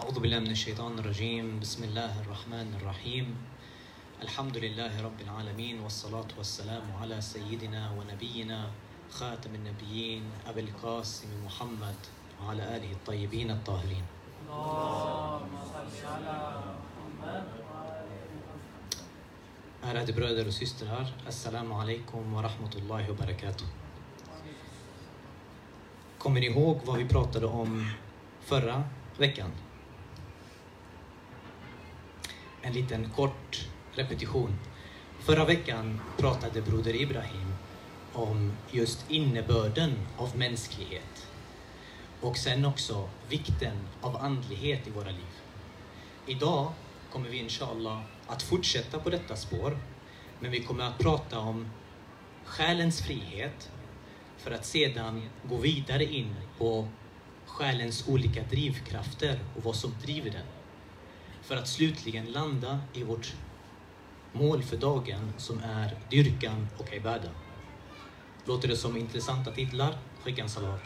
أعوذ بالله من الشيطان الرجيم بسم الله الرحمن الرحيم الحمد لله رب العالمين والصلاة والسلام على سيدنا ونبينا خاتم النبيين أبي القاسم محمد وعلى آله الطيبين الطاهرين Ärade bröder och systrar, Assalamu alaikum wa rahmatullahi wa barakatuh. Kommer ni ihåg vad vi pratade om förra veckan? En liten kort repetition. Förra veckan pratade broder Ibrahim om just innebörden av mänsklighet och sen också vikten av andlighet i våra liv. Idag kommer vi inshallah att fortsätta på detta spår, men vi kommer att prata om själens frihet för att sedan gå vidare in på själens olika drivkrafter och vad som driver den. För att slutligen landa i vårt mål för dagen som är dyrkan och ibada. Låter det som intressanta titlar? Skicka en salat.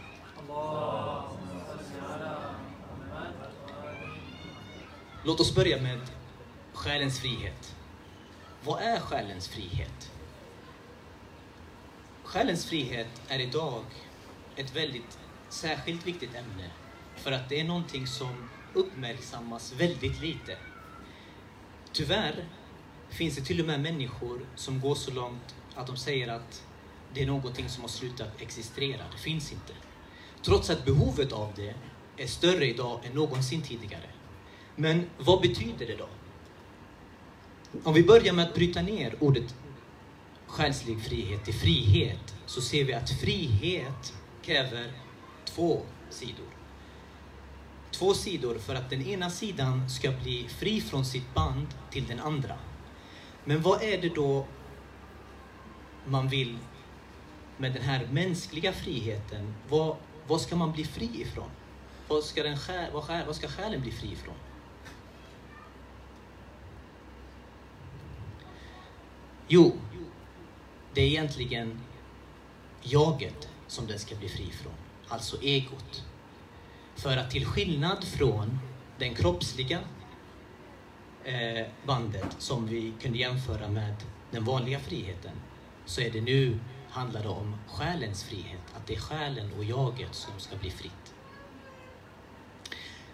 Låt oss börja med själens frihet. Vad är själens frihet? Själens frihet är idag ett väldigt särskilt viktigt ämne för att det är någonting som uppmärksammas väldigt lite. Tyvärr finns det till och med människor som går så långt att de säger att det är någonting som har slutat existera, det finns inte. Trots att behovet av det är större idag än någonsin tidigare. Men vad betyder det då? Om vi börjar med att bryta ner ordet själslig frihet till frihet så ser vi att frihet kräver två sidor. Två sidor för att den ena sidan ska bli fri från sitt band till den andra. Men vad är det då man vill med den här mänskliga friheten? Vad, vad ska man bli fri ifrån? Vad ska, den själ, vad, själ, vad ska själen bli fri ifrån? Jo, det är egentligen jaget som den ska bli fri från, alltså egot. För att till skillnad från den kroppsliga eh, bandet som vi kunde jämföra med den vanliga friheten, så är det nu handlar det om själens frihet, att det är själen och jaget som ska bli fritt.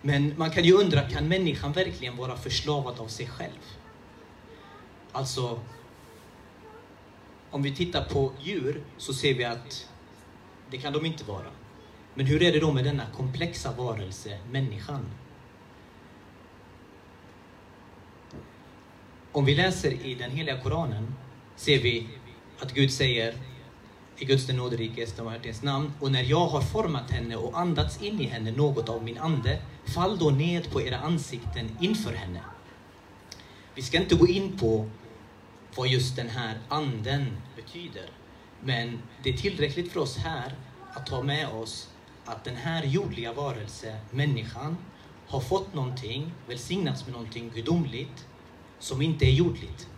Men man kan ju undra, kan människan verkligen vara förslavad av sig själv? Alltså, om vi tittar på djur så ser vi att det kan de inte vara. Men hur är det då med denna komplexa varelse, människan? Om vi läser i den heliga Koranen ser vi att Gud säger i Guds den nåderike Estamartins namn och när jag har format henne och andats in i henne något av min ande, fall då ned på era ansikten inför henne. Vi ska inte gå in på vad just den här anden betyder. Men det är tillräckligt för oss här att ta med oss att den här jordliga varelsen, människan, har fått någonting, välsignats med någonting gudomligt som inte är jordligt.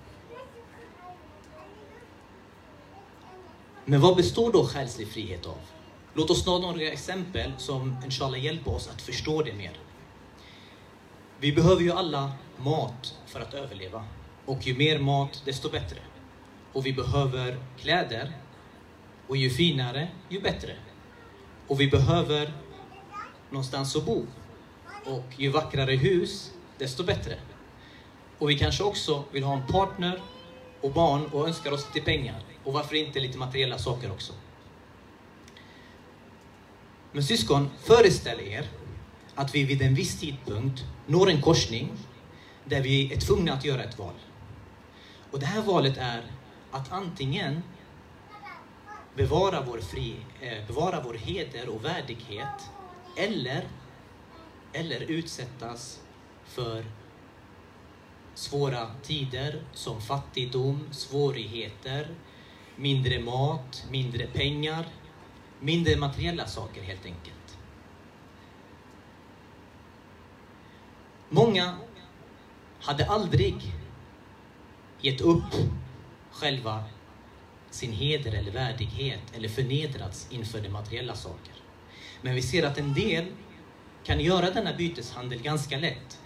Men vad består då själslig frihet av? Låt oss ta några exempel som inshallah hjälper oss att förstå det mer. Vi behöver ju alla mat för att överleva. Och ju mer mat, desto bättre. Och vi behöver kläder. Och ju finare, ju bättre. Och vi behöver någonstans att bo. Och ju vackrare hus, desto bättre. Och vi kanske också vill ha en partner och barn och önskar oss lite pengar. Och varför inte lite materiella saker också. Men syskon, föreställ er att vi vid en viss tidpunkt når en korsning där vi är tvungna att göra ett val. Och det här valet är att antingen bevara vår, fri, eh, bevara vår heder och värdighet eller, eller utsättas för svåra tider som fattigdom, svårigheter, mindre mat, mindre pengar, mindre materiella saker helt enkelt. Många hade aldrig gett upp själva sin heder eller värdighet eller förnedrats inför de materiella saker. Men vi ser att en del kan göra denna byteshandel ganska lätt.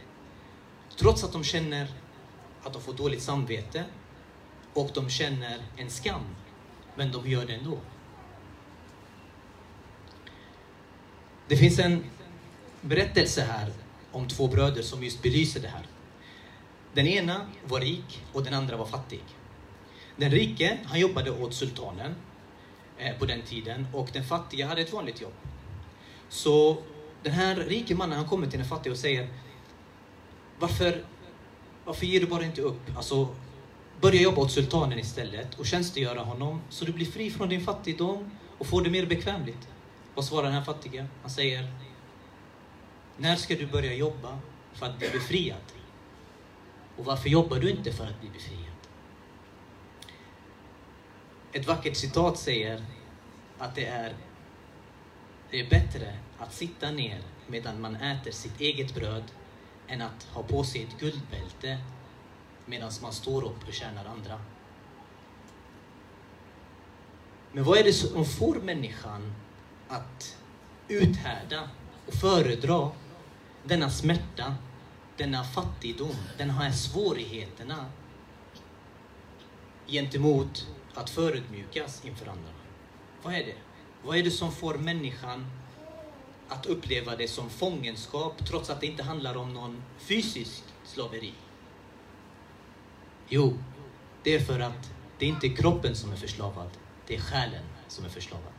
Trots att de känner att de får dåligt samvete och de känner en skam. Men de gör det ändå. Det finns en berättelse här om två bröder som just belyser det här. Den ena var rik och den andra var fattig. Den rike, han jobbade åt sultanen eh, på den tiden och den fattiga hade ett vanligt jobb. Så den här rike mannen, han kommer till den fattiga och säger Varför, varför ger du bara inte upp? Alltså, börja jobba åt sultanen istället och tjänstgöra honom så du blir fri från din fattigdom och får det mer bekvämligt. Vad svarar den här fattige? Han säger När ska du börja jobba för att bli befriad? Och varför jobbar du inte för att bli befriad? Ett vackert citat säger att det är, det är bättre att sitta ner medan man äter sitt eget bröd än att ha på sig ett guldbälte medan man står upp och tjänar andra. Men vad är det som får människan att uthärda och föredra denna smärta, denna fattigdom, de här svårigheterna gentemot att förödmjukas inför andra. Vad är det? Vad är det som får människan att uppleva det som fångenskap trots att det inte handlar om någon fysisk slaveri? Jo, det är för att det är inte kroppen som är förslavad, det är själen som är förslavad.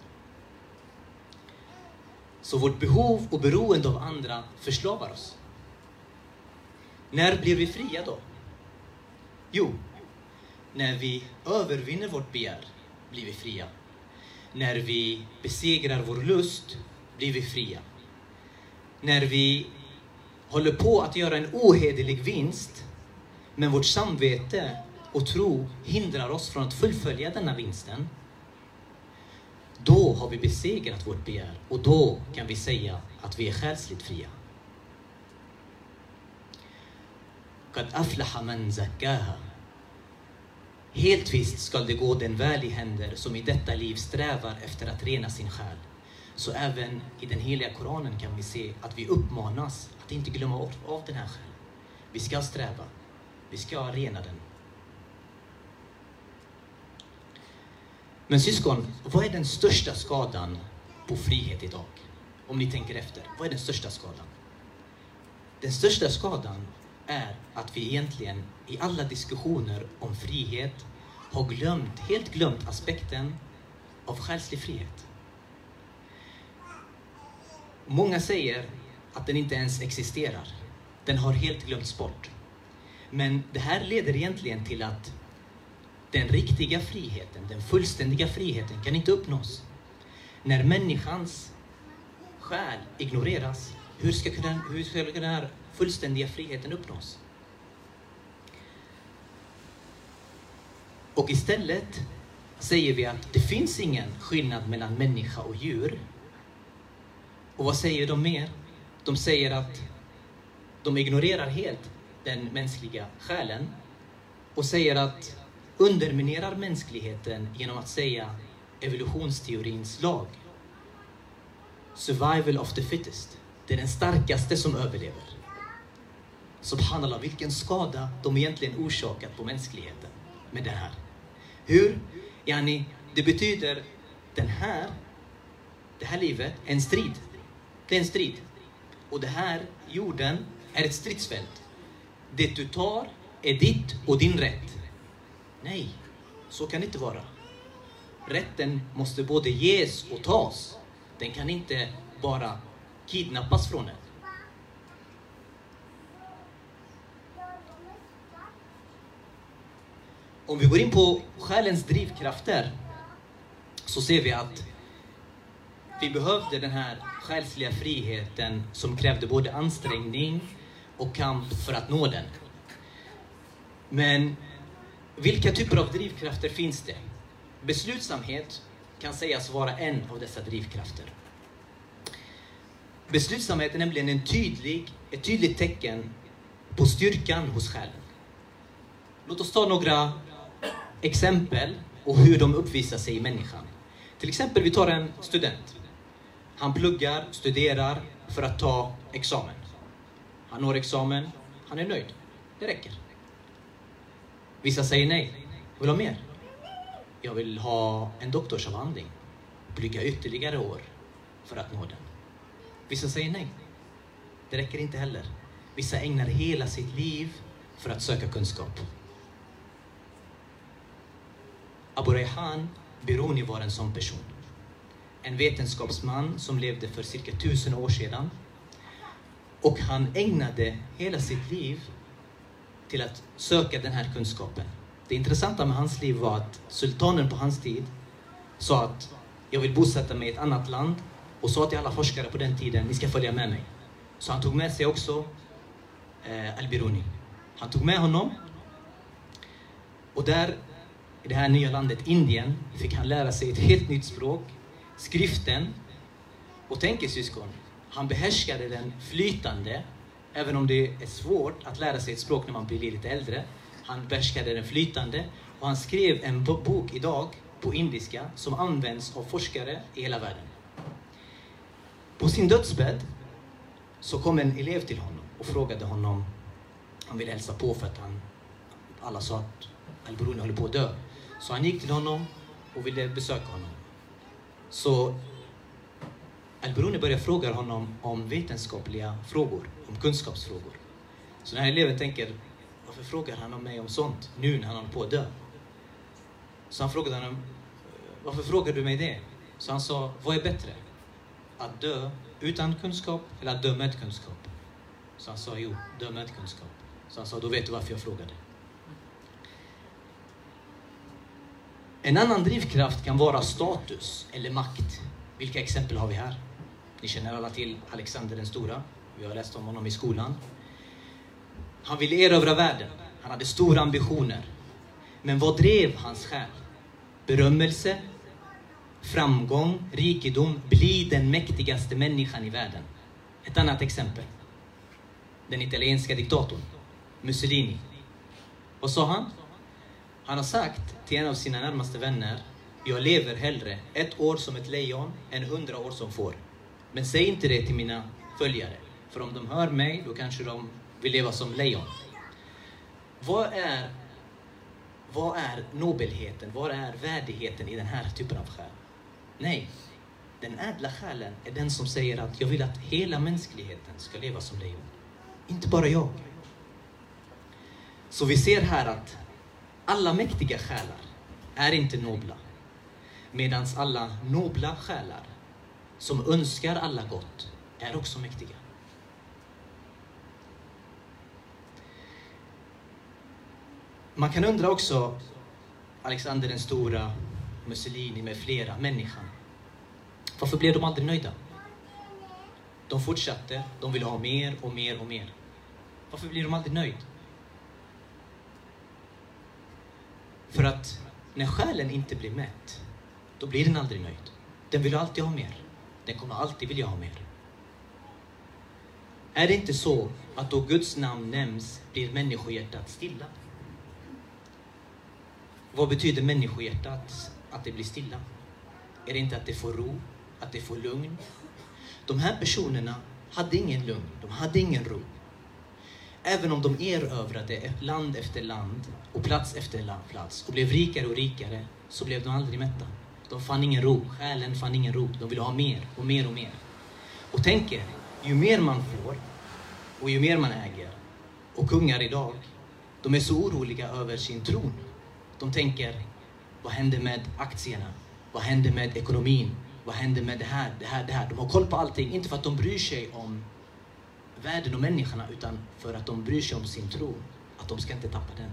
Så vårt behov och beroende av andra förslavar oss. När blir vi fria då? Jo, när vi övervinner vårt begär blir vi fria. När vi besegrar vår lust blir vi fria. När vi håller på att göra en ohederlig vinst men vårt samvete och tro hindrar oss från att fullfölja denna vinsten då har vi besegrat vårt begär och då kan vi säga att vi är själsligt fria. قد أفلح من زكاها Helt visst skall det gå den väl i händer som i detta liv strävar efter att rena sin själ. Så även i den heliga Koranen kan vi se att vi uppmanas att inte glömma av den här själen. Vi ska sträva. Vi ska rena den. Men syskon, vad är den största skadan på frihet idag? Om ni tänker efter. Vad är den största skadan? Den största skadan är att vi egentligen i alla diskussioner om frihet har glömt, helt glömt aspekten av själslig frihet. Många säger att den inte ens existerar. Den har helt glömts bort. Men det här leder egentligen till att den riktiga friheten, den fullständiga friheten kan inte uppnås. När människans själ ignoreras, hur ska, hur ska den här fullständiga friheten uppnås? Och istället säger vi att det finns ingen skillnad mellan människa och djur. Och vad säger de mer? De säger att de ignorerar helt den mänskliga själen och säger att underminerar mänskligheten genom att säga evolutionsteorins lag. Survival of the fittest. Det är den starkaste som överlever. Subhanallah, vilken skada de egentligen orsakat på mänskligheten med det här. Hur? Yani, det betyder den här, det här livet en strid. Det är en strid. Och det här, jorden, är ett stridsfält. Det du tar är ditt och din rätt. Nej, så kan det inte vara. Rätten måste både ges och tas. Den kan inte bara kidnappas från en. Om vi går in på själens drivkrafter så ser vi att vi behövde den här själsliga friheten som krävde både ansträngning och kamp för att nå den. Men vilka typer av drivkrafter finns det? Beslutsamhet kan sägas vara en av dessa drivkrafter. Beslutsamhet är nämligen en tydlig, ett tydligt tecken på styrkan hos själen. Låt oss ta några exempel och hur de uppvisar sig i människan. Till exempel, vi tar en student. Han pluggar, studerar för att ta examen. Han når examen, han är nöjd. Det räcker. Vissa säger nej. Vill ha mer? Jag vill ha en doktorsavhandling. Plugga ytterligare år för att nå den. Vissa säger nej. Det räcker inte heller. Vissa ägnar hela sitt liv för att söka kunskap. Abu Rayhan Biruni var en sån person. En vetenskapsman som levde för cirka tusen år sedan. Och han ägnade hela sitt liv till att söka den här kunskapen. Det intressanta med hans liv var att sultanen på hans tid sa att jag vill bosätta mig i ett annat land och sa till alla forskare på den tiden, ni ska följa med mig. Så han tog med sig också eh, Al-Biruni. Han tog med honom och där i det här nya landet Indien fick han lära sig ett helt nytt språk, skriften och tänk er syskon, han behärskade den flytande, även om det är svårt att lära sig ett språk när man blir lite äldre. Han behärskade den flytande och han skrev en bok idag på indiska som används av forskare i hela världen. På sin dödsbädd så kom en elev till honom och frågade honom, han ville hälsa på för att han, alla sa att Al-Bruni håller på att dö. Så han gick till honom och ville besöka honom. Så Al-Bruni började fråga honom om vetenskapliga frågor, om kunskapsfrågor. Så den här eleven tänker, varför frågar han om mig om sånt nu när han håller på att dö? Så han frågade honom, varför frågar du mig det? Så han sa, vad är bättre? Att dö utan kunskap eller att dö med kunskap? Så han sa, jo, dö med kunskap. Så han sa, då vet du varför jag frågade. En annan drivkraft kan vara status eller makt. Vilka exempel har vi här? Ni känner alla till Alexander den stora. Vi har läst om honom i skolan. Han ville erövra världen. Han hade stora ambitioner. Men vad drev hans själ? Berömmelse, framgång, rikedom, bli den mäktigaste människan i världen. Ett annat exempel. Den italienska diktatorn Mussolini. Vad sa han? Han har sagt till en av sina närmaste vänner, jag lever hellre ett år som ett lejon än hundra år som får. Men säg inte det till mina följare, för om de hör mig, då kanske de vill leva som lejon. Vad är, vad är nobelheten, vad är värdigheten i den här typen av själ? Nej, den ädla själen är den som säger att jag vill att hela mänskligheten ska leva som lejon. Inte bara jag. Så vi ser här att alla mäktiga själar är inte nobla. Medan alla nobla själar som önskar alla gott är också mäktiga. Man kan undra också, Alexander den stora, Mussolini med flera, människan. Varför blev de aldrig nöjda? De fortsatte, de ville ha mer och mer och mer. Varför blir de aldrig nöjda? För att när själen inte blir mätt, då blir den aldrig nöjd. Den vill alltid ha mer. Den kommer alltid vilja ha mer. Är det inte så att då Guds namn nämns blir människohjärtat stilla? Vad betyder människohjärtat att det blir stilla? Är det inte att det får ro, att det får lugn? De här personerna hade ingen lugn, de hade ingen ro. Även om de erövrade land efter land och plats efter plats och blev rikare och rikare så blev de aldrig mätta. De fann ingen ro, själen fann ingen ro. De ville ha mer och mer och mer. Och tänk er, ju mer man får och ju mer man äger och kungar idag, de är så oroliga över sin tron. De tänker, vad händer med aktierna? Vad händer med ekonomin? Vad händer med det här, det här, det här? De har koll på allting, inte för att de bryr sig om världen och människorna utan för att de bryr sig om sin tro. Att de ska inte tappa den.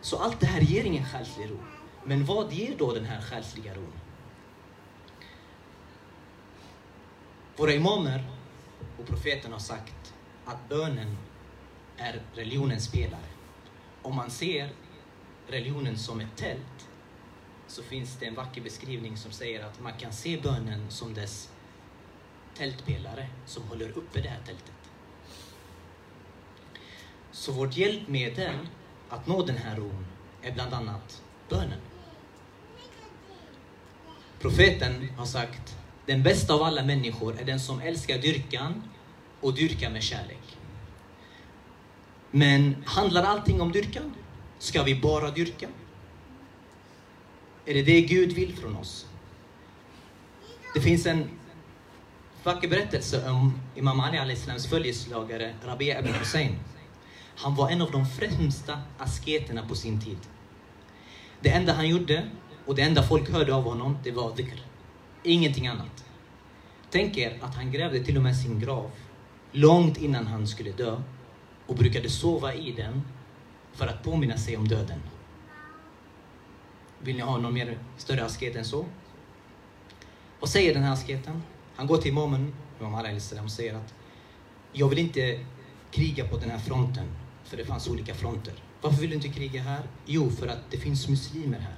Så allt det här ger ingen själslig ro. Men vad ger då den här själsliga ron? Våra imamer och profeten har sagt att bönen är religionens pelare. Om man ser religionen som ett tält så finns det en vacker beskrivning som säger att man kan se bönen som dess tältpelare som håller uppe det här tältet. Så vårt hjälpmedel att nå den här ron är bland annat bönen. Profeten har sagt Den bästa av alla människor är den som älskar dyrkan och dyrkar med kärlek. Men handlar allting om dyrkan? Ska vi bara dyrka? Är det det Gud vill från oss? Det finns en vacker berättelse om Imam Ali Alislams följeslagare Rabia ibn Hussein. Han var en av de främsta asketerna på sin tid. Det enda han gjorde och det enda folk hörde av honom, det var dhikr. Ingenting annat. Tänk er att han grävde till och med sin grav långt innan han skulle dö och brukade sova i den för att påminna sig om döden. Vill ni ha någon mer större asket än så? Vad säger den här asketen? Han går till imamen, Imam Ali och säger att jag vill inte kriga på den här fronten, för det fanns olika fronter. Varför vill du inte kriga här? Jo, för att det finns muslimer här.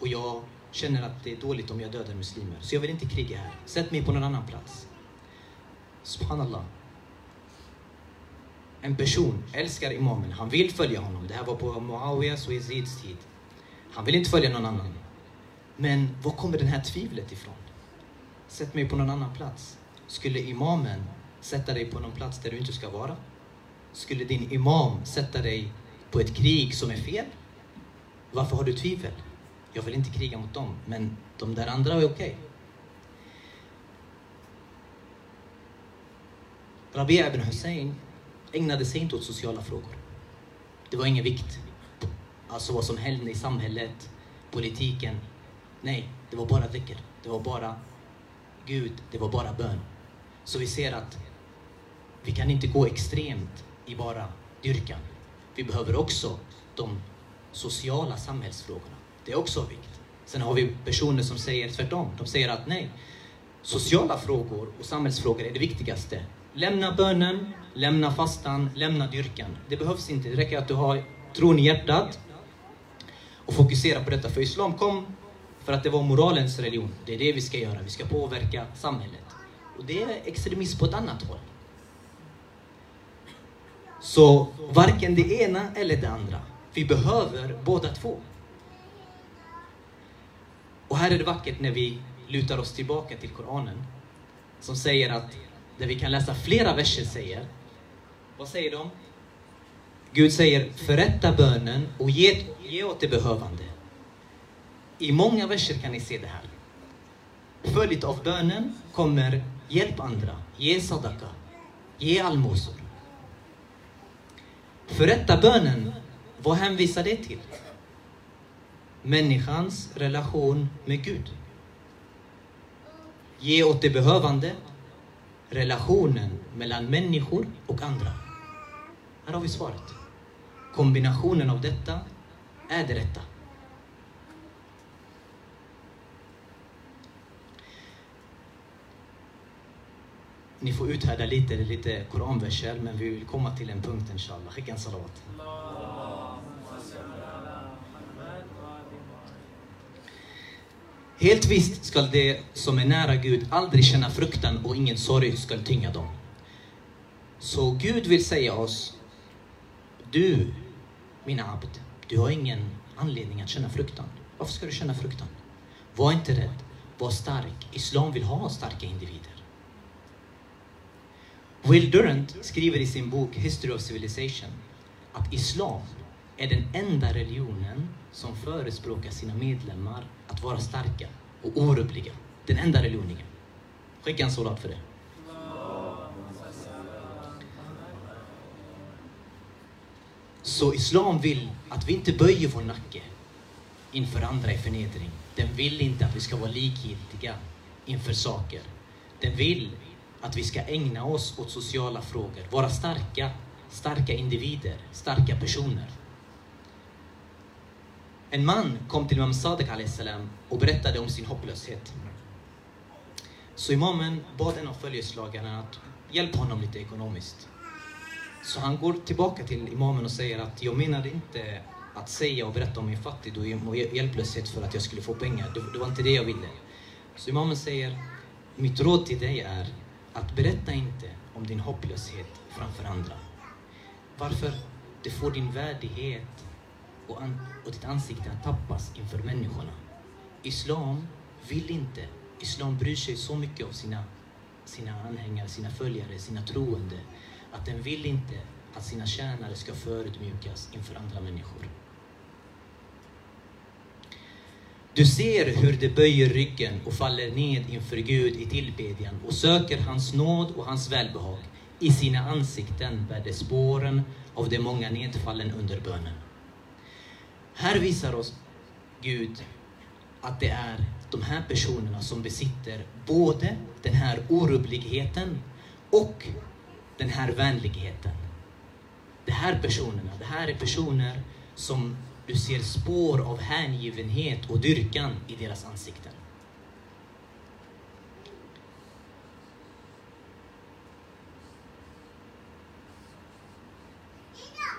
Och jag känner att det är dåligt om jag dödar muslimer. Så jag vill inte kriga här. Sätt mig på någon annan plats. Subhanallah. En person älskar imamen. Han vill följa honom. Det här var på Muawiyas och Yazids tid. Han vill inte följa någon annan. Men var kommer det här tvivlet ifrån? Sätt mig på någon annan plats. Skulle imamen sätta dig på någon plats där du inte ska vara? Skulle din imam sätta dig på ett krig som är fel? Varför har du tvivel? Jag vill inte kriga mot dem, men de där andra är okej. Okay. Rabia ibn Hussein ägnade sig inte åt sociala frågor. Det var ingen vikt. Alltså vad som hände i samhället, politiken. Nej, det var bara dhikr. Det var bara Gud, det var bara bön. Så vi ser att vi kan inte gå extremt i bara dyrkan. Vi behöver också de sociala samhällsfrågorna. Det är också av vikt. Sen har vi personer som säger tvärtom. De säger att nej, sociala frågor och samhällsfrågor är det viktigaste. Lämna bönen, lämna fastan, lämna dyrkan. Det behövs inte. Det räcker att du har tron i hjärtat och fokusera på detta. För islam kom för att det var moralens religion. Det är det vi ska göra. Vi ska påverka samhället. Och det är extremism på ett annat håll. Så varken det ena eller det andra. Vi behöver båda två. Och här är det vackert när vi lutar oss tillbaka till Koranen. Som säger att, där vi kan läsa flera verser säger, vad säger de? Gud säger, förrätta bönen och ge, ge åt det behövande. I många verser kan ni se det här. Följt av bönen kommer hjälp andra, ge sadaka, ge allmosor. Förrätta bönen, vad hänvisar det till? Människans relation med Gud. Ge åt det behövande, relationen mellan människor och andra. Här har vi svaret. Kombinationen av detta är det rätta. Ni får uthärda lite, lite koranverser, men vi vill komma till en punkt inshallah. Skicka en salawat. Helt visst skall det som är nära Gud aldrig känna fruktan och ingen sorg skall tynga dem. Så Gud vill säga oss, du, min abd, du har ingen anledning att känna fruktan. Varför ska du känna fruktan? Var inte rädd, var stark. Islam vill ha starka individer. Will Durant skriver i sin bok History of Civilization att islam är den enda religionen som förespråkar sina medlemmar att vara starka och orubbliga. Den enda religionen. Skicka en soldat för det. Så islam vill att vi inte böjer vår nacke inför andra i förnedring. Den vill inte att vi ska vara likgiltiga inför saker. Den vill att vi ska ägna oss åt sociala frågor, vara starka, starka individer, starka personer. En man kom till Imam Sadiq salam och berättade om sin hopplöshet. Så imamen bad en av följeslagarna att hjälpa honom lite ekonomiskt. Så han går tillbaka till imamen och säger att jag menade inte att säga och berätta om min fattigdom och hjälplöshet för att jag skulle få pengar. Det, det var inte det jag ville. Så imamen säger, mitt råd till dig är att berätta inte om din hopplöshet framför andra. Varför? Det får din värdighet och, och ditt ansikte att tappas inför människorna. Islam vill inte Islam bryr sig så mycket om sina, sina anhängare, sina följare, sina troende att den vill inte att sina tjänare ska förödmjukas inför andra människor. Du ser hur de böjer ryggen och faller ned inför Gud i tillbedjan och söker hans nåd och hans välbehag. I sina ansikten bär de spåren av de många nedfallen under bönen. Här visar oss Gud att det är de här personerna som besitter både den här orubbligheten och den här vänligheten. De här personerna, det här är personer som du ser spår av hängivenhet och dyrkan i deras ansikten.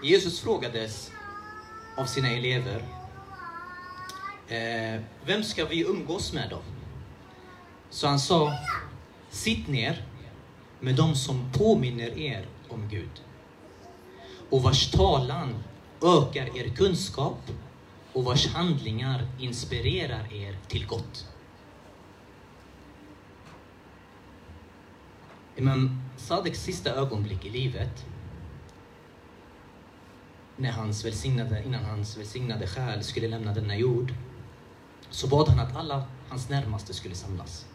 Jesus frågades av sina elever, eh, vem ska vi umgås med då? Så han sa, sitt ner med dem som påminner er om Gud och vars talan ökar er kunskap och vars handlingar inspirerar er till gott. Imam Sadeks sista ögonblick i livet, när hans välsignade, innan hans välsignade själ skulle lämna denna jord, så bad han att alla hans närmaste skulle samlas.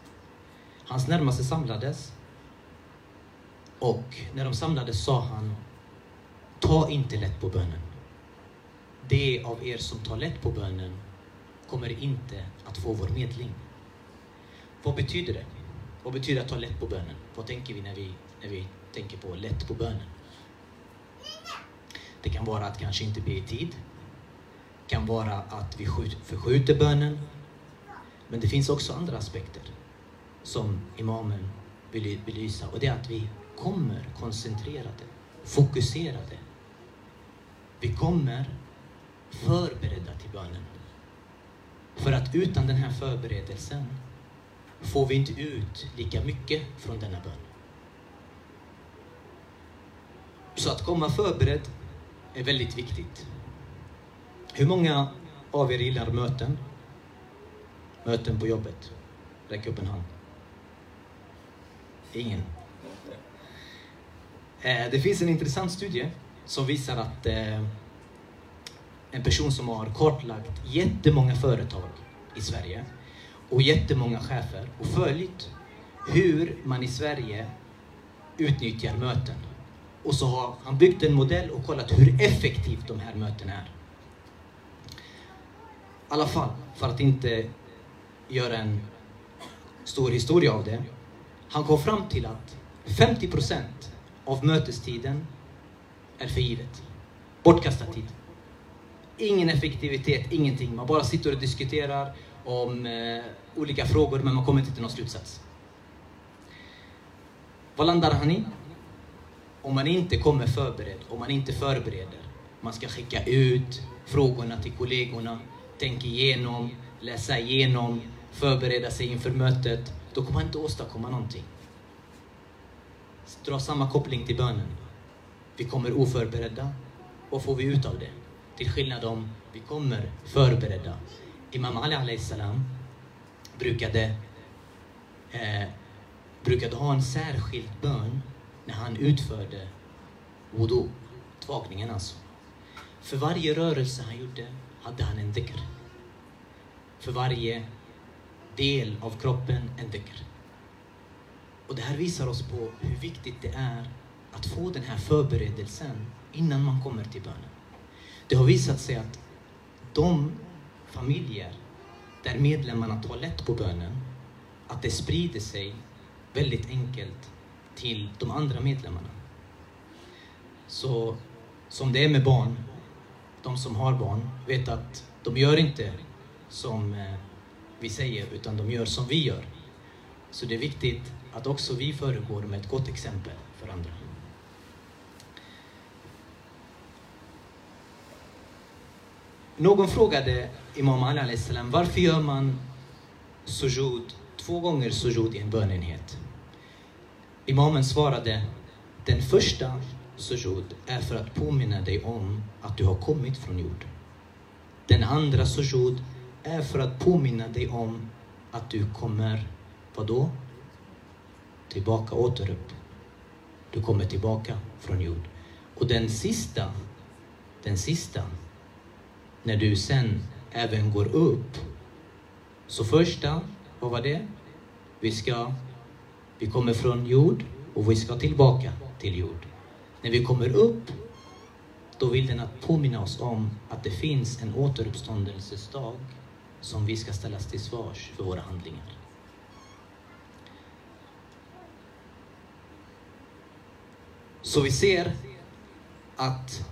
Hans närmaste samlades och när de samlades sa han, ta inte lätt på bönen. De av er som tar lätt på bönen kommer inte att få vår medling. Vad betyder det? Vad betyder att ta lätt på bönen? Vad tänker vi när vi, när vi tänker på lätt på bönen? Det kan vara att kanske inte be i tid. Det kan vara att vi förskjuter bönen. Men det finns också andra aspekter som imamen vill belysa och det är att vi kommer koncentrerade, fokuserade. Vi kommer förberedda till bönen. För att utan den här förberedelsen får vi inte ut lika mycket från denna bön. Så att komma förberedd är väldigt viktigt. Hur många av er gillar möten? Möten på jobbet? Räck upp en hand. Ingen. Eh, det finns en intressant studie som visar att eh, en person som har kartlagt jättemånga företag i Sverige och jättemånga chefer och följt hur man i Sverige utnyttjar möten. Och så har han byggt en modell och kollat hur effektivt de här mötena är. I alla fall, för att inte göra en stor historia av det. Han kom fram till att 50 procent av mötestiden är förgivet. Bortkastad tid. Ingen effektivitet, ingenting. Man bara sitter och diskuterar om eh, olika frågor men man kommer inte till någon slutsats. Vad landar han i? Om man inte kommer förberedd, om man inte förbereder. Man ska skicka ut frågorna till kollegorna, tänka igenom, läsa igenom, förbereda sig inför mötet. Då kommer man inte åstadkomma någonting dra samma koppling till bönen. Vi kommer oförberedda. Vad får vi ut av det? Till skillnad om vi kommer förberedda. Imam Ali salam brukade, eh, brukade ha en särskild bön när han utförde wudu, tvagningen alltså. För varje rörelse han gjorde hade han en dhikr. För varje del av kroppen en dhikr. Och det här visar oss på hur viktigt det är att få den här förberedelsen innan man kommer till bönen. Det har visat sig att de familjer där medlemmarna tar lätt på bönen, att det sprider sig väldigt enkelt till de andra medlemmarna. Så som det är med barn, de som har barn vet att de gör inte som eh, vi säger, utan de gör som vi gör. Så det är viktigt att också vi föregår med ett gott exempel för andra. Någon frågade Imam Ali salam, varför gör man sujud, två gånger sujud i en bönenhet? Imamen svarade, den första sujud är för att påminna dig om att du har kommit från jorden. Den andra sujud är för att påminna dig om att du kommer vadå? Tillbaka, åter upp. Du kommer tillbaka från jord. Och den sista, den sista, när du sen även går upp. Så första, vad var det? Vi ska, vi kommer från jord och vi ska tillbaka till jord. När vi kommer upp, då vill den att påminna oss om att det finns en återuppståndelsesdag som vi ska ställas till svars för våra handlingar. Så vi ser att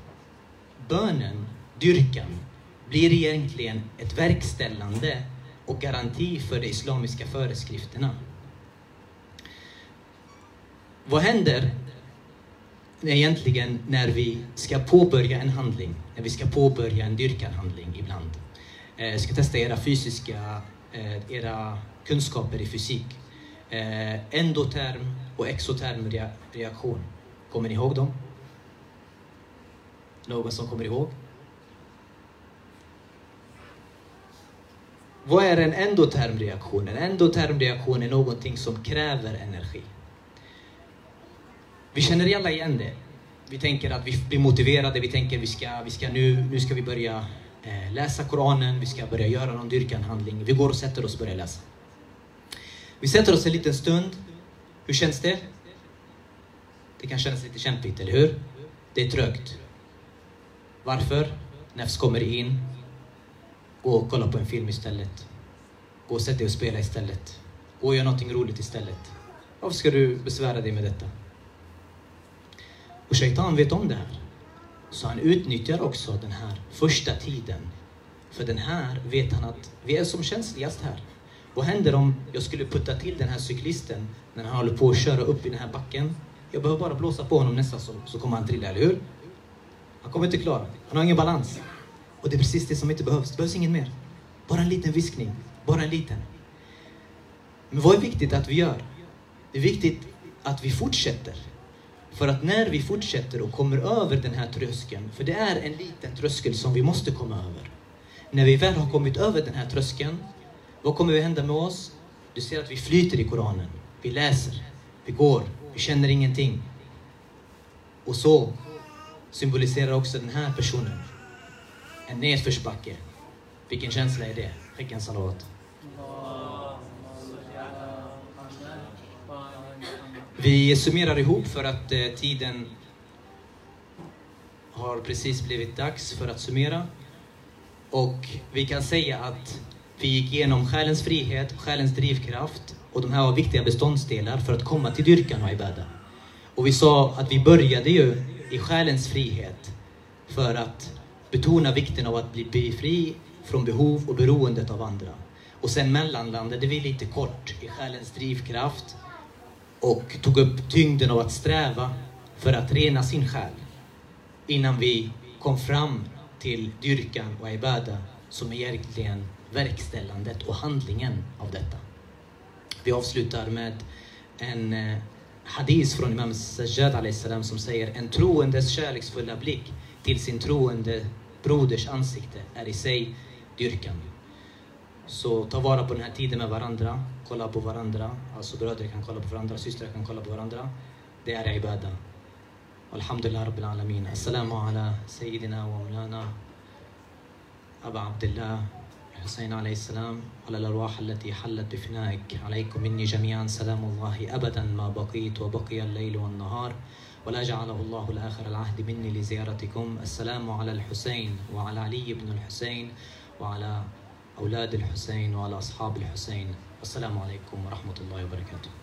bönen, dyrkan, blir egentligen ett verkställande och garanti för de islamiska föreskrifterna. Vad händer egentligen när vi ska påbörja en handling, när vi ska påbörja en dyrkanhandling ibland? Eh, jag ska testa era fysiska, eh, era kunskaper i fysik. Eh, endoterm och exoterm reaktion. Kommer ni ihåg dem? Någon som kommer ihåg? Vad är en endotermreaktion? En endotermreaktion är någonting som kräver energi. Vi känner alla igen det. Vi tänker att vi blir motiverade, vi tänker vi ska, vi ska nu, nu ska vi börja eh, läsa Koranen, vi ska börja göra någon dyrkanhandling. Vi går och sätter oss och börjar läsa. Vi sätter oss en liten stund. Hur känns det? Det kan kännas lite kämpigt, eller hur? Det är trögt. Varför? Nefs kommer in. Gå och kolla på en film istället. Gå och sätt dig och spela istället. Gå och gör någonting roligt istället. Varför ska du besvära dig med detta? Och Shaitan vet om det här. Så han utnyttjar också den här första tiden. För den här vet han att vi är som känsligast här. Vad händer om jag skulle putta till den här cyklisten när han håller på att köra upp i den här backen? Jag behöver bara blåsa på honom nästan så, så kommer han trilla, eller hur? Han kommer inte klara Han har ingen balans. Och det är precis det som inte behövs. Det behövs inget mer. Bara en liten viskning. Bara en liten. Men vad är viktigt att vi gör? Det är viktigt att vi fortsätter. För att när vi fortsätter och kommer över den här tröskeln, för det är en liten tröskel som vi måste komma över. När vi väl har kommit över den här tröskeln, vad kommer att hända med oss? Du ser att vi flyter i Koranen. Vi läser, vi går, vi känner ingenting. Och så symboliserar också den här personen en nedförsbacke. Vilken känsla är det? Skicka en salawat. Vi summerar ihop för att eh, tiden har precis blivit dags för att summera. Och vi kan säga att vi gick igenom själens frihet, själens drivkraft och de här var viktiga beståndsdelar för att komma till dyrkan och ibada. Och vi sa att vi började ju i själens frihet för att betona vikten av att bli fri från behov och beroendet av andra. Och sen mellanlandade vi lite kort i själens drivkraft och tog upp tyngden av att sträva för att rena sin själ innan vi kom fram till dyrkan och ibada som är egentligen verkställandet och handlingen av detta. Vi avslutar med en eh, hadis från Imam Sajjad som säger en troendes kärleksfulla blick till sin troende broders ansikte är i sig dyrkan. Så ta vara på den här tiden med varandra, kolla på varandra. Alltså bröder kan kolla på varandra, systrar kan kolla på varandra. Det är ibada. Alhamdulillah Rabbil Alamin. Assalamu ala Sayyidina wa Mulana Aba Abdullah الحسين عليه السلام على الأرواح التي حلت بفنائك عليكم مني جميعا سلام الله أبدا ما بقيت وبقي الليل والنهار ولا جعله الله الآخر العهد مني لزيارتكم. السلام على الحسين وعلى علي بن الحسين وعلى أولاد الحسين وعلى أصحاب الحسين. والسلام عليكم ورحمة الله وبركاته.